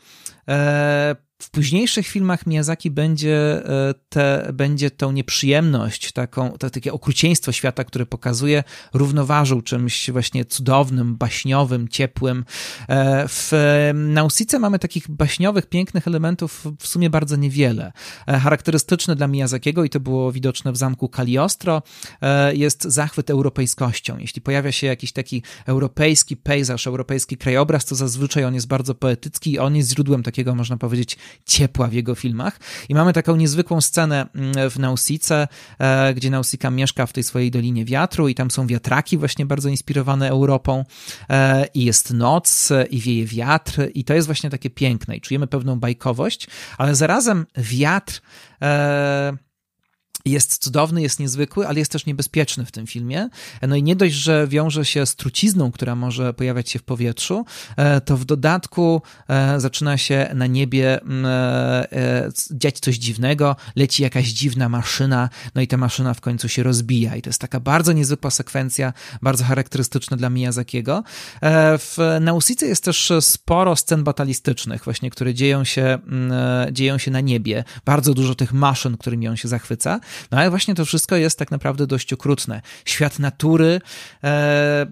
E, w późniejszych filmach Miyazaki będzie, e, te, będzie tą nieprzyjemność, taką, to, takie okrucieństwo świata, które pokazuje, równoważył czymś właśnie cudownym, baśniowym, ciepłym. E, w Nausice mamy takich baśniowych, pięknych elementów w sumie bardzo niewiele. E, charakterystyczne dla Miyazakiego, i to było widoczne w zamku Kaliostro, jest zachwyt europejskością. Jeśli pojawia się jakiś taki europejski pejzaż, europejski krajobraz, to zazwyczaj on jest bardzo poetycki i on jest źródłem takiego, można powiedzieć, ciepła w jego filmach. I mamy taką niezwykłą scenę mm, w Nausice, e, gdzie Nausika mieszka w tej swojej Dolinie Wiatru i tam są wiatraki właśnie bardzo inspirowane Europą e, i jest noc i wieje wiatr i to jest właśnie takie piękne i czujemy pewną bajkowość, ale zarazem wiatr e, jest cudowny, jest niezwykły, ale jest też niebezpieczny w tym filmie. No i nie dość, że wiąże się z trucizną, która może pojawiać się w powietrzu, e, to w dodatku e, zaczyna się na niebie mm, e, dziać coś dziwnego, leci jakaś dziwna maszyna, no i ta maszyna w końcu się rozbija. I to jest taka bardzo niezwykła sekwencja, bardzo charakterystyczna dla Miyazakiego. W Nausice jest też sporo scen batalistycznych, właśnie, które dzieją się, mm, dzieją się na niebie. Bardzo dużo tych maszyn, którymi on się zachwyca. No ale właśnie to wszystko jest tak naprawdę dość okrutne. Świat natury e,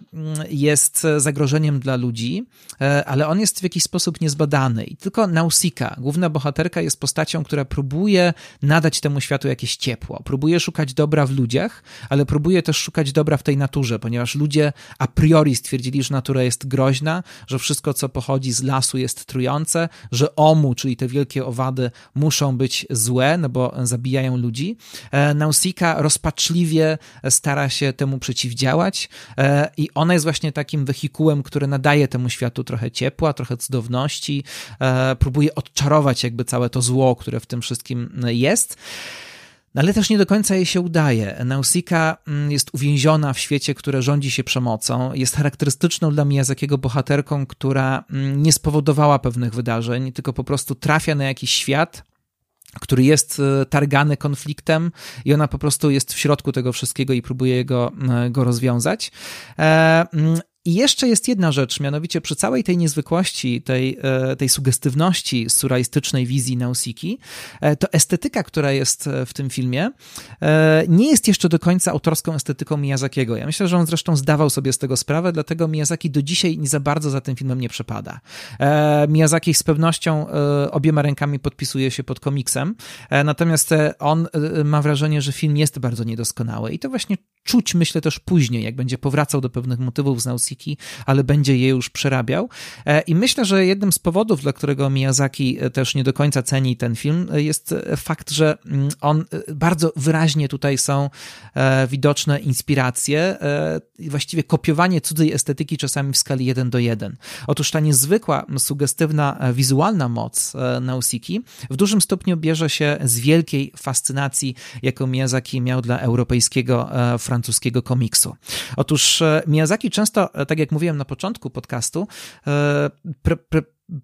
jest zagrożeniem dla ludzi, e, ale on jest w jakiś sposób niezbadany. I tylko Nausika, główna bohaterka, jest postacią, która próbuje nadać temu światu jakieś ciepło. Próbuje szukać dobra w ludziach, ale próbuje też szukać dobra w tej naturze, ponieważ ludzie a priori stwierdzili, że natura jest groźna, że wszystko, co pochodzi z lasu, jest trujące, że omu, czyli te wielkie owady, muszą być złe, no bo zabijają ludzi. E, Nausika rozpaczliwie stara się temu przeciwdziałać e, i ona jest właśnie takim wehikułem, który nadaje temu światu trochę ciepła, trochę cudowności, e, próbuje odczarować jakby całe to zło, które w tym wszystkim jest. No ale też nie do końca jej się udaje. Nausika mm, jest uwięziona w świecie, które rządzi się przemocą. Jest charakterystyczną dla Miyazakiego bohaterką, która mm, nie spowodowała pewnych wydarzeń, tylko po prostu trafia na jakiś świat, który jest targany konfliktem i ona po prostu jest w środku tego wszystkiego i próbuje go, go rozwiązać. I jeszcze jest jedna rzecz, mianowicie przy całej tej niezwykłości, tej, e, tej sugestywności surrealistycznej wizji Nausiki, e, to estetyka, która jest e, w tym filmie, nie jest jeszcze do końca autorską estetyką Miyazakiego. Ja myślę, że on zresztą zdawał sobie z tego sprawę, dlatego Miyazaki do dzisiaj nie za bardzo za tym filmem nie przepada. Miyazaki z pewnością obiema rękami podpisuje się pod komiksem, natomiast on ma wrażenie, że film jest bardzo niedoskonały i to właśnie czuć, myślę też później, jak będzie powracał do pewnych motywów z Nausiki, ale będzie je już przerabiał. E, I myślę, że jednym z powodów, dla którego Miyazaki e, też nie do końca ceni ten film, e, jest fakt, że mm, on bardzo wyraźnie tutaj są widoczne inspiracje właściwie kopiowanie cudzej estetyki czasami w skali 1 do 1. Otóż ta niezwykła, sugestywna, wizualna moc Nausiki w dużym stopniu bierze się z wielkiej fascynacji, jaką Miyazaki miał dla europejskiego francuskiego komiksu. Otóż e, Miyazaki często, e, tak jak mówiłem na początku podcastu, e,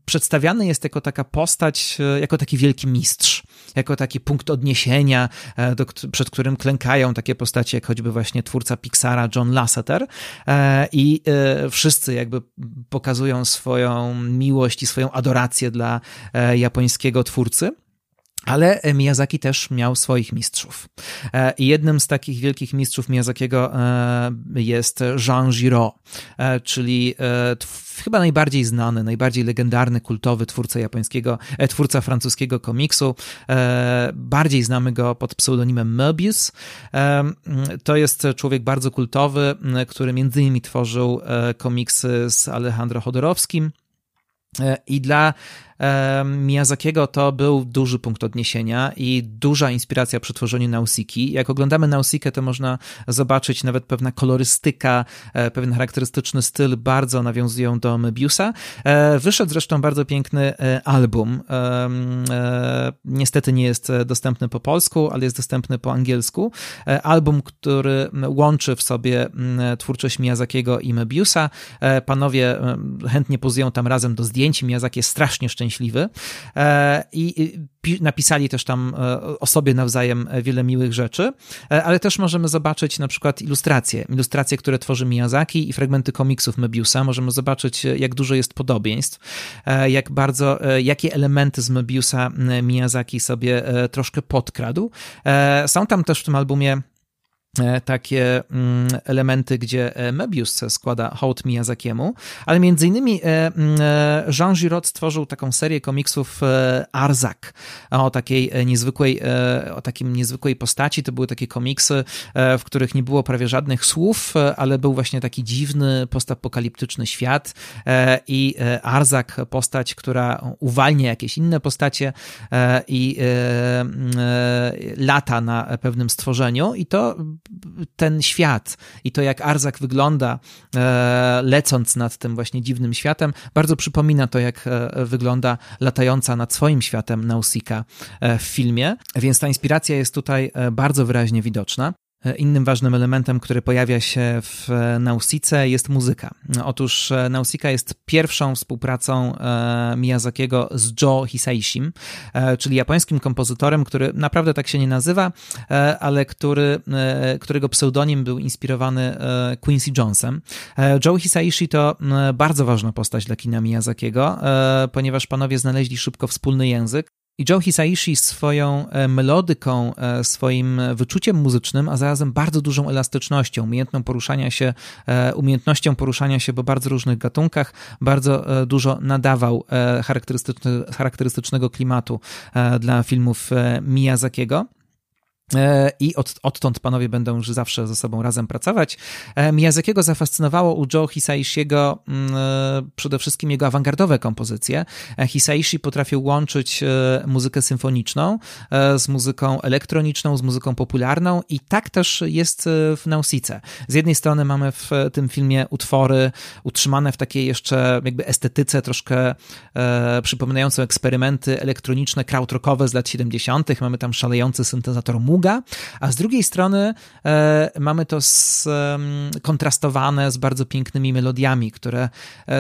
przedstawiany jest jako taka postać, jako taki wielki mistrz, jako taki punkt odniesienia, do, przed którym klękają takie postacie, jak choćby właśnie twórca Pixara John Lasseter i wszyscy jakby pokazują swoją miłość i swoją adorację dla japońskiego twórcy. Ale Miyazaki też miał swoich mistrzów. E, jednym z takich wielkich mistrzów Miyazakiego e, jest Jean Giraud, e, czyli chyba najbardziej znany, najbardziej legendarny, kultowy twórca japońskiego, twórca francuskiego komiksu. Bardziej znamy go pod pseudonimem Möbius. To jest człowiek bardzo kultowy, który między innymi tworzył komiksy z Alejandro Chodorowskim. I dla Miyazakiego to był duży punkt odniesienia i duża inspiracja przy tworzeniu Nausiki. Jak oglądamy Nausikę, to można zobaczyć nawet pewna kolorystyka, e, pewien charakterystyczny styl bardzo nawiązują do Möbiusa. E, wyszedł zresztą bardzo piękny e, album. Niestety nie jest dostępny po polsku, ale jest dostępny po angielsku. Album, który łączy w sobie twórczość Miyazakiego i Möbiusa. Panowie chętnie pozują tam razem do zdjęć. Miyazaki jest strasznie szczęśliwy szczęśliwy. E, I napisali też tam e, o sobie nawzajem wiele miłych rzeczy, e, ale też możemy zobaczyć na przykład ilustracje. Ilustracje, które tworzy Miyazaki i fragmenty komiksów Möbiusa. Możemy zobaczyć, jak dużo jest podobieństw, jak bardzo, jakie elementy z Möbiusa Miyazaki sobie troszkę podkradł. Są tam też w tym albumie E, takie mm, elementy, gdzie e, Mebius składa hołd Miyazakiemu, ale między innymi e, mm, Jean Giraud stworzył taką serię komiksów Arzak. O takiej niezwykłej, o takim niezwykłej postaci. To były takie komiksy, w których nie było prawie żadnych słów, ale był właśnie taki dziwny, postapokaliptyczny świat. I Arzak, postać, która uwalnia jakieś inne postacie i mm, lata na pewnym stworzeniu. I to ten świat i to, jak Arzak wygląda, e, lecąc nad tym właśnie dziwnym światem, bardzo przypomina to, jak e, wygląda latająca nad swoim światem Nausika e, w filmie, więc ta inspiracja jest tutaj bardzo wyraźnie widoczna. E, innym ważnym elementem, który pojawia się w e, Nausice jest muzyka. Otóż e, Nausika jest pierwszą współpracą Miyazakiego z Joe Hisaishim, czyli japońskim kompozytorem, który naprawdę tak się nie nazywa, ale który, którego pseudonim był inspirowany Quincy Jonesem. Joe Hisaishi to bardzo ważna postać dla kina Miyazakiego, ponieważ panowie znaleźli szybko wspólny język. I Joe Hisaishi swoją e, melodyką, e, swoim wyczuciem muzycznym, a zarazem bardzo dużą elastycznością, umiejętną poruszania się, e, umiejętnością poruszania się po bardzo różnych gatunkach, bardzo dużo nadawał charakterystycznego klimatu dla filmów Miyazakiego. E, I od, odtąd panowie będą już zawsze ze sobą razem pracować. E, Miyazakiego zafascynowało u Joe Hisaishiego mm, e, przede wszystkim jego awangardowe kompozycje. Hisaishi potrafił łączyć muzykę symfoniczną z muzyką elektroniczną, z muzyką popularną i tak też jest w Nausice. Z jednej strony mamy w tym filmie utwory utrzymane w takiej jeszcze jakby estetyce troszkę przypominające eksperymenty elektroniczne, krautrockowe z lat 70. Mamy tam szalejący syntezator mu a z drugiej strony mamy to kontrastowane z bardzo pięknymi melodiami, które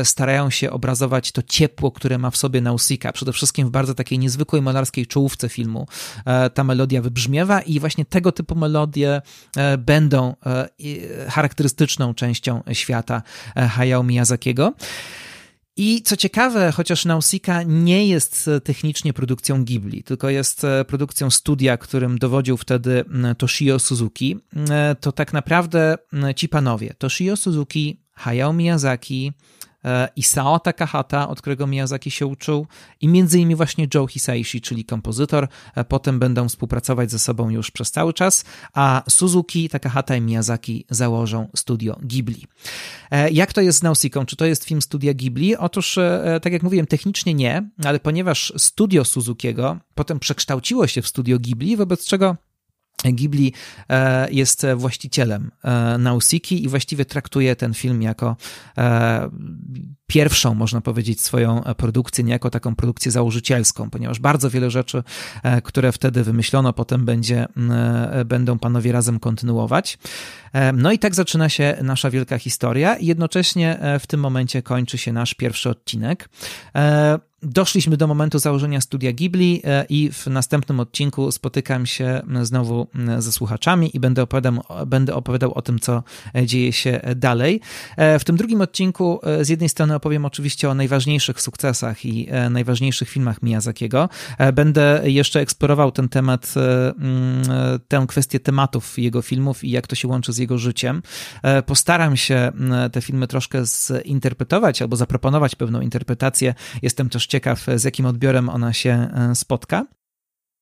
starają się obrazować to ciepło, które ma w sobie Nausicaa. Przede wszystkim w bardzo takiej niezwykłej malarskiej czołówce filmu ta melodia wybrzmiewa i właśnie tego typu melodie będą charakterystyczną częścią świata Hayao Miyazakiego. I co ciekawe, chociaż Nausicaa nie jest technicznie produkcją Ghibli, tylko jest e, produkcją studia, którym dowodził wtedy Toshio Suzuki, e, to tak naprawdę ci panowie, Toshio Suzuki, Hayao Miyazaki, E, Isao Takahata, od którego Miyazaki się uczył i między innymi właśnie Joe Hisaishi, czyli kompozytor. E, potem będą współpracować ze sobą już przez cały czas, a Suzuki, Takahata i Miyazaki założą studio Ghibli. E, jak to jest z Nausicaa? Czy to jest film studia Ghibli? Otóż, tak jak mówiłem, technicznie nie, ale ponieważ studio Suzukiego potem przekształciło się w studio Ghibli, wobec czego Ghibli e, jest właścicielem e, Nausiki i właściwie traktuje ten film jako e, pierwszą, można powiedzieć, swoją produkcję, nie jako taką produkcję założycielską, ponieważ bardzo wiele rzeczy, które wtedy wymyślono, potem będzie, będą panowie razem kontynuować. No i tak zaczyna się nasza wielka historia jednocześnie w tym momencie kończy się nasz pierwszy odcinek. Doszliśmy do momentu założenia studia Ghibli e, i w następnym odcinku spotykam się znowu ze słuchaczami i będę opowiadał, będę opowiadał o tym, co e, dzieje się dalej. E, w tym drugim odcinku z jednej strony opowiem oczywiście o najważniejszych sukcesach i najważniejszych filmach Miyazakiego. Będę jeszcze eksplorował ten temat, tę kwestię tematów jego filmów i jak to się łączy z jego życiem. Postaram się te filmy troszkę zinterpretować albo zaproponować pewną interpretację. Jestem też ciekaw, z jakim odbiorem ona się e, spotka.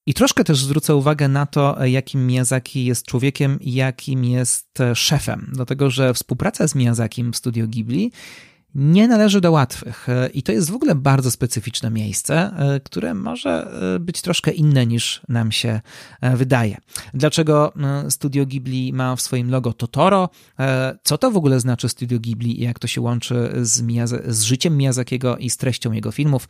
I troszkę też zwrócę uwagę na to, jakim Miyazaki jest człowiekiem i jakim jest e, szefem. Dlatego, że współpraca z Miyazakim w studio Ghibli nie należy do łatwych. I to jest w ogóle bardzo specyficzne miejsce, e, które może e, być troszkę inne niż nam się e, wydaje. Dlaczego Studio Ghibli ma w swoim logo Totoro? Co to w ogóle znaczy Studio Ghibli i jak to się łączy z, Miyaz- z życiem Miyazakiego i z treścią jego filmów?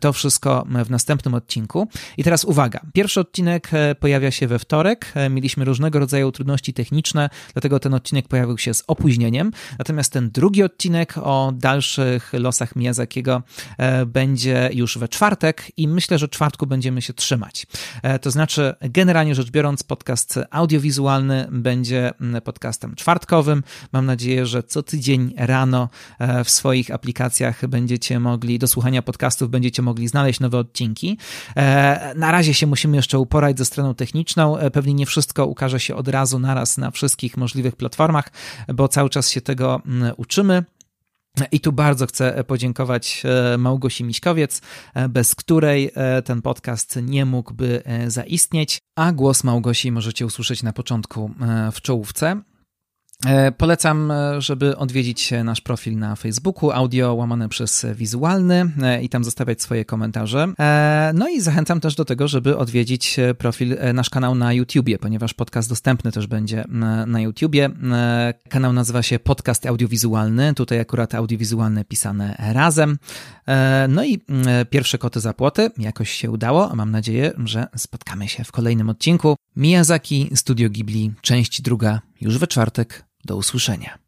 To wszystko w następnym odcinku. I teraz uwaga. Pierwszy odcinek pojawia się we wtorek. Mieliśmy różnego rodzaju trudności techniczne, dlatego ten odcinek pojawił się z opóźnieniem. Natomiast ten drugi odcinek o dalszych losach Miyazakiego e, będzie już we czwartek i myślę, że czwartku będziemy się trzymać. E, to znaczy, generalnie rzecz biorąc, podcast audiowizualny będzie podcastem czwartkowym. Mam nadzieję, że co tydzień rano e, w swoich aplikacjach będziecie mogli, do słuchania podcastów będziecie mogli znaleźć nowe odcinki. Na razie się musimy jeszcze uporać ze stroną techniczną. Pewnie nie wszystko ukaże się od razu, naraz na wszystkich możliwych platformach, bo cały czas się tego uczymy. I tu bardzo chcę podziękować e, Małgosi Miśkowiec, e, bez której e, ten podcast nie mógłby zaistnieć, a głos Małgosi możecie usłyszeć na początku w czołówce. E, polecam, e, żeby odwiedzić nasz profil na Facebooku, audio łamane przez wizualny i tam zostawiać swoje komentarze. E, no i zachęcam też do tego, żeby odwiedzić profil, nasz kanał na YouTubie, ponieważ podcast dostępny też będzie na YouTubie. Kanał nazywa się Podcast Audiowizualny, tutaj akurat audiowizualne pisane razem. No i pierwsze koty za płoty jakoś się udało, mam nadzieję, że spotkamy się w kolejnym odcinku. Miyazaki, Studio Ghibli, część druga, już we czwartek. Do usłyszenia.